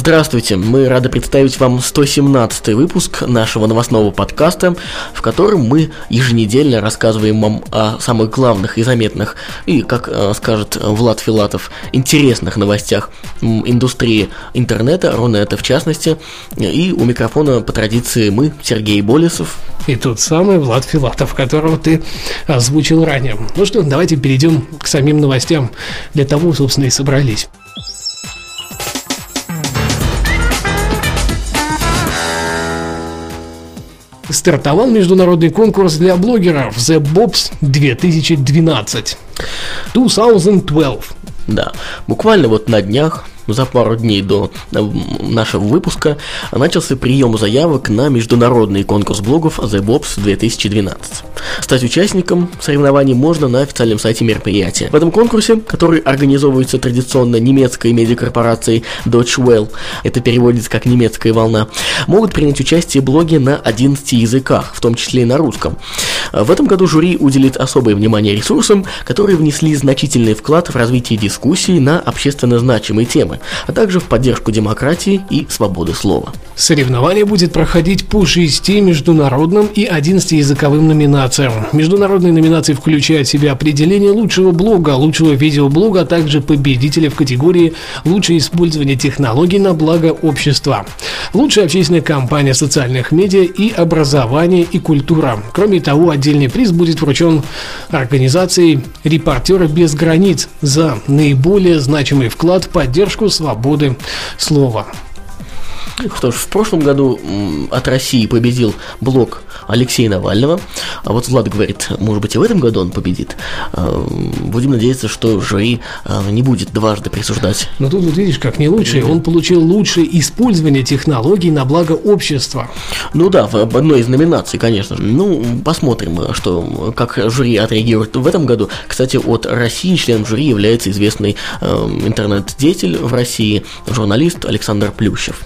Здравствуйте, мы рады представить вам 117 выпуск нашего новостного подкаста, в котором мы еженедельно рассказываем вам о самых главных и заметных, и, как э, скажет Влад Филатов, интересных новостях индустрии интернета, Рунета в частности, и у микрофона по традиции мы, Сергей Болесов. И тот самый Влад Филатов, которого ты озвучил ранее. Ну что, давайте перейдем к самим новостям. Для того, собственно, и собрались. Стартовал международный конкурс для блогеров The Bobs 2012. 2012. Да, буквально вот на днях за пару дней до э, нашего выпуска начался прием заявок на международный конкурс блогов The Bobs 2012. Стать участником соревнований можно на официальном сайте мероприятия. В этом конкурсе, который организовывается традиционно немецкой медиакорпорацией Deutsche Welle, это переводится как «немецкая волна», могут принять участие блоги на 11 языках, в том числе и на русском. В этом году жюри уделит особое внимание ресурсам, которые внесли значительный вклад в развитие дискуссий на общественно значимые темы, а также в поддержку демократии и свободы слова. Соревнование будет проходить по шести международным и 11 языковым номинациям. Международные номинации включают в себя определение лучшего блога, лучшего видеоблога, а также победителя в категории «Лучшее использование технологий на благо общества», лучшая общественная кампания социальных медиа и образование и культура. Кроме того, отдельный приз будет вручен организацией «Репортеры без границ» за наиболее значимый вклад в поддержку свободы слова. Что ж, в прошлом году от России победил блок Алексея Навального, а вот Влад говорит, может быть и в этом году он победит. А, будем надеяться, что жюри а, не будет дважды присуждать. Но тут вот видишь, как не лучшее, он получил лучшее использование технологий на благо общества. Ну да, в одной из номинаций, конечно. Ну, посмотрим, что, как жюри отреагирует в этом году. Кстати, от России членом жюри является известный э, интернет-деятель в России, журналист Александр Плющев.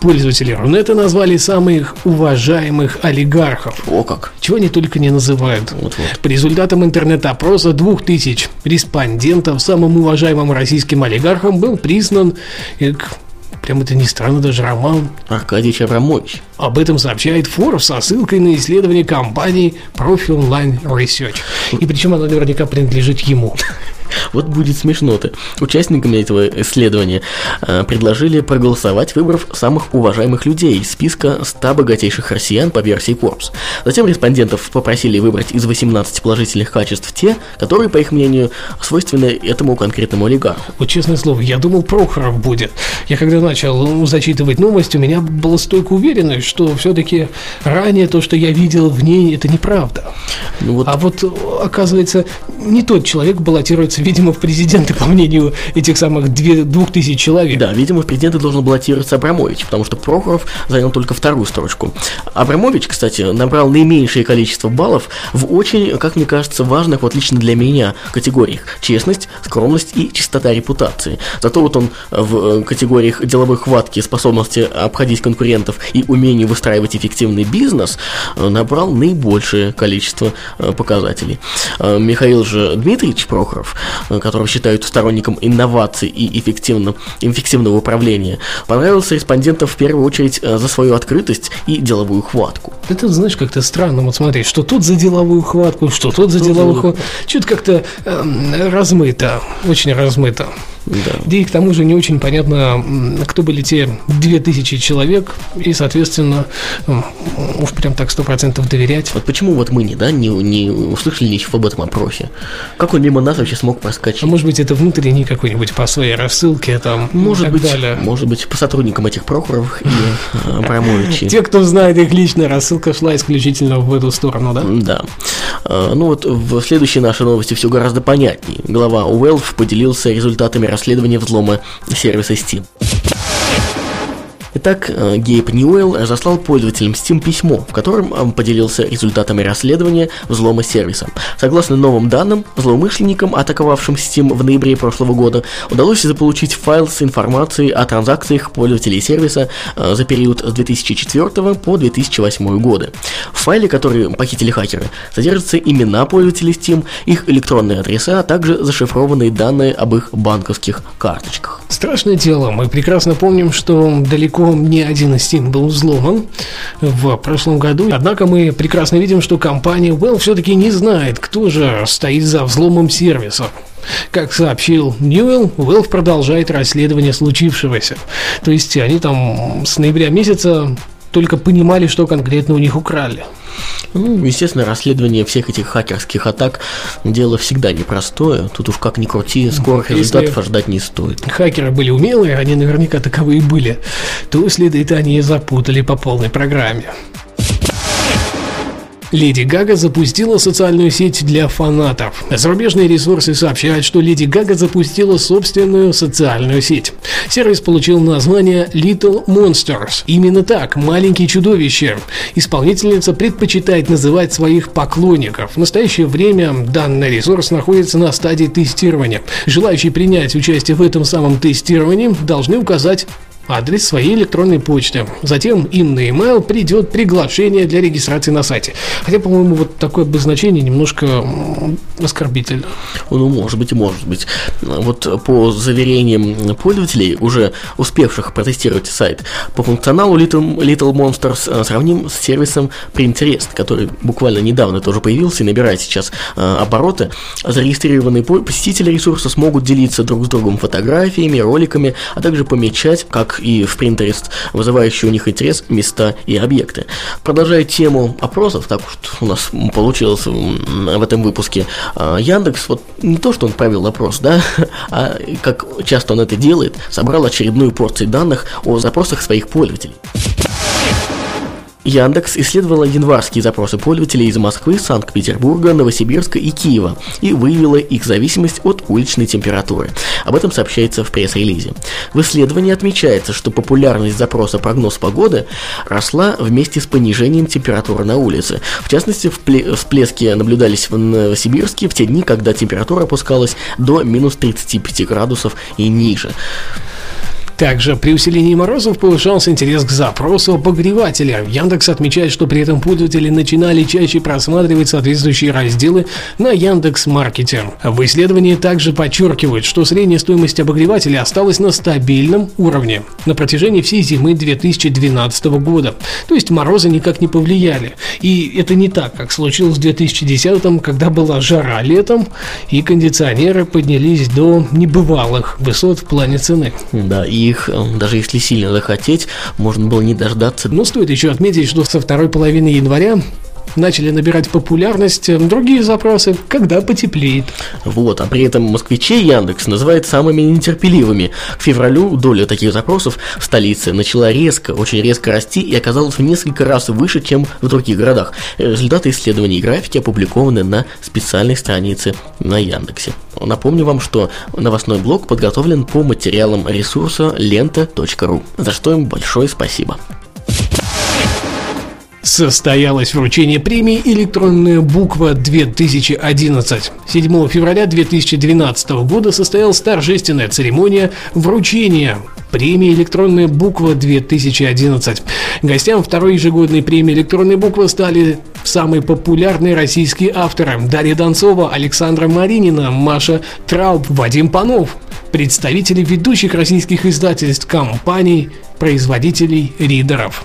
Пользователи Рунета назвали самых уважаемых олигархов. О как! Чего они только не называют. Вот-вот. По результатам интернет-опроса 2000 респондентов самым уважаемым российским олигархом был признан Прям это не странно, даже Роман. Аркадий Абрамович. Об этом сообщает Forbes со ссылкой на исследование компании Profi Online Research. И причем оно наверняка принадлежит ему. Вот будет смешно-то. Участниками этого исследования э, предложили проголосовать, выбрав самых уважаемых людей из списка 100 богатейших россиян по версии Forbes. Затем респондентов попросили выбрать из 18 положительных качеств те, которые, по их мнению, свойственны этому конкретному олигарху. Вот честное слово, я думал, Прохоров будет. Я когда начал зачитывать новости, у меня была стойкая уверенность, что все-таки ранее то, что я видел в ней, это неправда. Ну, вот... А вот, оказывается, не тот человек баллотируется видимо, в президенты, по мнению этих самых двух тысяч человек. Да, видимо, в президенты должен баллотироваться Абрамович, потому что Прохоров занял только вторую строчку. Абрамович, кстати, набрал наименьшее количество баллов в очень, как мне кажется, важных, вот лично для меня, категориях. Честность, скромность и чистота репутации. Зато вот он в э, категориях деловой хватки, способности обходить конкурентов и умение выстраивать эффективный бизнес э, набрал наибольшее количество э, показателей. Михаил же Дмитриевич Прохоров которого считают сторонником инноваций и эффективного, эффективного управления, понравился респондентам в первую очередь э, за свою открытость и деловую хватку. Это, знаешь, как-то странно вот смотреть, что тут за деловую хватку, что тут за деловую хватку. Чуть как-то э, размыто, очень размыто. Да. И к тому же не очень понятно, кто были те 2000 человек, и, соответственно, уж прям так сто процентов доверять. Вот почему вот мы не, да, не, не услышали ничего об этом опросе? Как он мимо нас вообще смог проскочить? А может быть, это внутренний какой-нибудь по своей рассылке там может быть, далее. Может быть, по сотрудникам этих Прохоровых и э, Абрамовичей. Те, кто знает их лично, рассылка шла исключительно в эту сторону, да? Да. Э, ну вот в следующей нашей новости все гораздо понятнее. Глава Уэлф поделился результатами расследования взлома сервиса Steam. Итак, э, Гейб Ньюэлл разослал пользователям Steam письмо, в котором э, поделился результатами расследования взлома сервиса. Согласно новым данным, злоумышленникам, атаковавшим Steam в ноябре прошлого года, удалось заполучить файл с информацией о транзакциях пользователей сервиса э, за период с 2004 по 2008 годы. В файле, который похитили хакеры, содержатся имена пользователей Steam, их электронные адреса, а также зашифрованные данные об их банковских карточках. Страшное дело. Мы прекрасно помним, что далеко не один из Steam был взломан в прошлом году. Однако мы прекрасно видим, что компания Well все-таки не знает, кто же стоит за взломом сервиса. Как сообщил Ньюэлл, Valve продолжает расследование случившегося. То есть они там с ноября месяца только понимали, что конкретно у них украли. Ну, естественно, расследование всех этих хакерских атак дело всегда непростое. Тут уж как ни крути, скорых Если результатов ожидать не стоит. Хакеры были умелые, они наверняка таковые были, то следует они и запутали по полной программе. Леди Гага запустила социальную сеть для фанатов. Зарубежные ресурсы сообщают, что Леди Гага запустила собственную социальную сеть. Сервис получил название Little Monsters. Именно так, маленькие чудовища. Исполнительница предпочитает называть своих поклонников. В настоящее время данный ресурс находится на стадии тестирования. Желающие принять участие в этом самом тестировании должны указать адрес своей электронной почты. Затем им на email придет приглашение для регистрации на сайте. Хотя, по-моему, вот такое обозначение немножко оскорбительно. Ну, может быть, может быть. Вот по заверениям пользователей, уже успевших протестировать сайт, по функционалу Little, Little Monsters э, сравним с сервисом Pinterest, который буквально недавно тоже появился и набирает сейчас э, обороты. Зарегистрированные по- посетители ресурса смогут делиться друг с другом фотографиями, роликами, а также помечать, как и в Pinterest, вызывающие у них интерес места и объекты. Продолжая тему опросов, так уж у нас получилось в этом выпуске, а, Яндекс, вот не то, что он провел опрос, да, а как часто он это делает, собрал очередную порцию данных о запросах своих пользователей. Яндекс исследовала январские запросы пользователей из Москвы, Санкт-Петербурга, Новосибирска и Киева и выявила их зависимость от уличной температуры. Об этом сообщается в пресс-релизе. В исследовании отмечается, что популярность запроса «прогноз погоды» росла вместе с понижением температуры на улице. В частности, всплески наблюдались в Новосибирске в те дни, когда температура опускалась до минус 35 градусов и ниже. Также при усилении морозов повышался интерес к запросу обогревателя. Яндекс отмечает, что при этом пользователи начинали чаще просматривать соответствующие разделы на Яндекс Маркете. В исследовании также подчеркивают, что средняя стоимость обогревателя осталась на стабильном уровне на протяжении всей зимы 2012 года. То есть морозы никак не повлияли. И это не так, как случилось в 2010, когда была жара летом, и кондиционеры поднялись до небывалых высот в плане цены. Да, и их, э, даже если сильно захотеть, можно было не дождаться. Но стоит еще отметить, что со второй половины января начали набирать популярность э, другие запросы, когда потеплеет. Вот, а при этом москвичей Яндекс называет самыми нетерпеливыми. К февралю доля таких запросов в столице начала резко, очень резко расти и оказалась в несколько раз выше, чем в других городах. Результаты исследований и графики опубликованы на специальной странице на Яндексе. Напомню вам, что новостной блог подготовлен по материалам ресурса лента.ру, за что им большое спасибо. Состоялось вручение премии «Электронная буква 2011». 7 февраля 2012 года состоялась торжественная церемония вручения премии «Электронная буква 2011». Гостям второй ежегодной премии «Электронная буква» стали самые популярные российские авторы Дарья Донцова, Александра Маринина, Маша Трауб, Вадим Панов, представители ведущих российских издательств, компаний, производителей ридеров.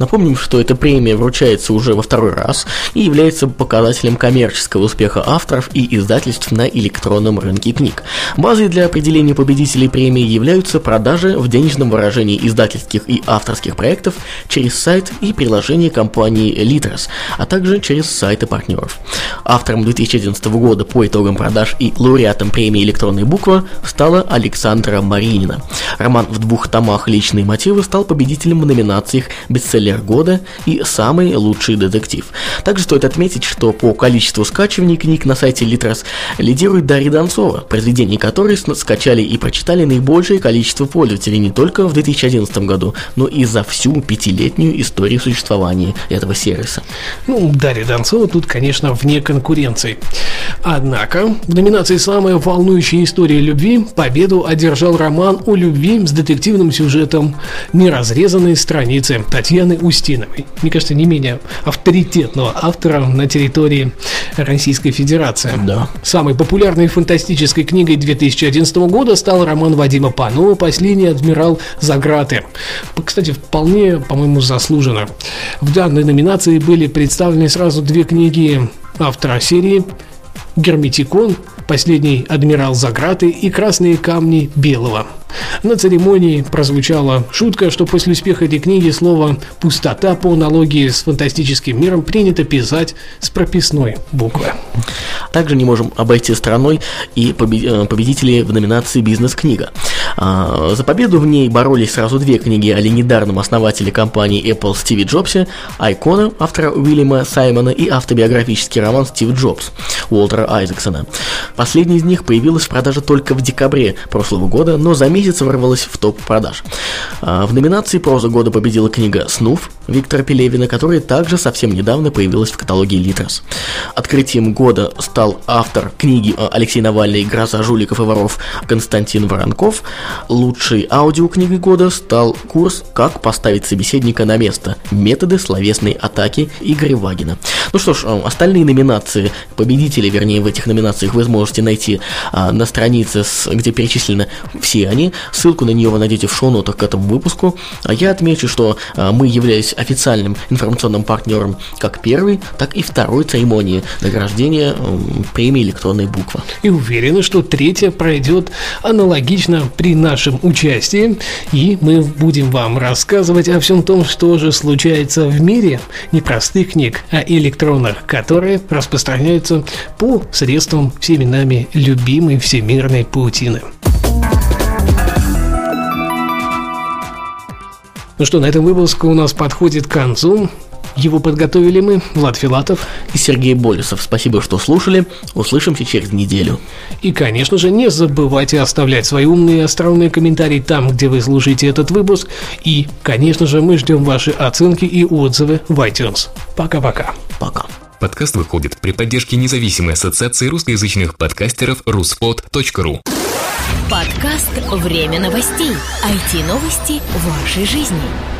Напомним, что эта премия вручается уже во второй раз и является показателем коммерческого успеха авторов и издательств на электронном рынке книг. Базой для определения победителей премии являются продажи в денежном выражении издательских и авторских проектов через сайт и приложение компании Litros, а также через сайты партнеров. Автором 2011 года по итогам продаж и лауреатом премии «Электронная буква» стала Александра Маринина. Роман в двух томах «Личные мотивы» детективы стал победителем в номинациях «Бестселлер года» и «Самый лучший детектив». Также стоит отметить, что по количеству скачиваний книг на сайте Литрос лидирует Дарья Донцова, произведений которой скачали и прочитали наибольшее количество пользователей не только в 2011 году, но и за всю пятилетнюю историю существования этого сервиса. Ну, Дарья Донцова тут, конечно, вне конкуренции. Однако, в номинации «Самая волнующая история любви» победу одержал роман о любви с детективным сюжетом «Неразрезанные страницы» Татьяны Устиновой. Мне кажется, не менее авторитетного автора на территории Российской Федерации. Да. Самой популярной фантастической книгой 2011 года стал роман Вадима Панова «Последний адмирал Заграты». Кстати, вполне, по-моему, заслуженно. В данной номинации были представлены сразу две книги автора серии Герметикон, последний адмирал Заграты и красные камни Белого. На церемонии прозвучала шутка, что после успеха этой книги слово «пустота» по аналогии с фантастическим миром принято писать с прописной буквы. Также не можем обойти стороной и э, победителей в номинации «Бизнес-книга». А, за победу в ней боролись сразу две книги о легендарном основателе компании Apple Стиви Джобсе, «Айкона» автора Уильяма Саймона и автобиографический роман «Стив Джобс» Уолтера Айзексона. Последняя из них появилась в продаже только в декабре прошлого года, но за месяц ворвалась в топ продаж. А, в номинации «Проза года» победила книга «Снуф» Виктора Пелевина, которая также совсем недавно появилась в каталоге Литрос. Открытием года стал автор книги Алексей Навальный «Гроза жуликов и воров» Константин Воронков. Лучшей аудиокнигой года стал курс «Как поставить собеседника на место. Методы словесной атаки» Игоря Вагина. Ну что ж, а, остальные номинации, победители, вернее, в этих номинациях вы сможете найти а, на странице, с, где перечислены все они. Ссылку на нее вы найдете в шоу-нотах к этому выпуску. А я отмечу, что а, мы являемся официальным информационным партнером как первой, так и второй церемонии награждения э, премии электронной буквы. И уверены, что третья пройдет аналогично при нашем участии, и мы будем вам рассказывать о всем том, что же случается в мире не простых книг, а электронных, которые распространяются по средствам всеми нами любимой всемирной паутины. Ну что, на этом выпуск у нас подходит к концу. Его подготовили мы, Влад Филатов и Сергей Болесов. Спасибо, что слушали. Услышимся через неделю. И, конечно же, не забывайте оставлять свои умные и остроумные комментарии там, где вы слушаете этот выпуск. И, конечно же, мы ждем ваши оценки и отзывы в iTunes. Пока-пока. Пока. Подкаст выходит при поддержке независимой ассоциации русскоязычных подкастеров ruspod.ru Подкаст «Время новостей». IT-новости вашей жизни.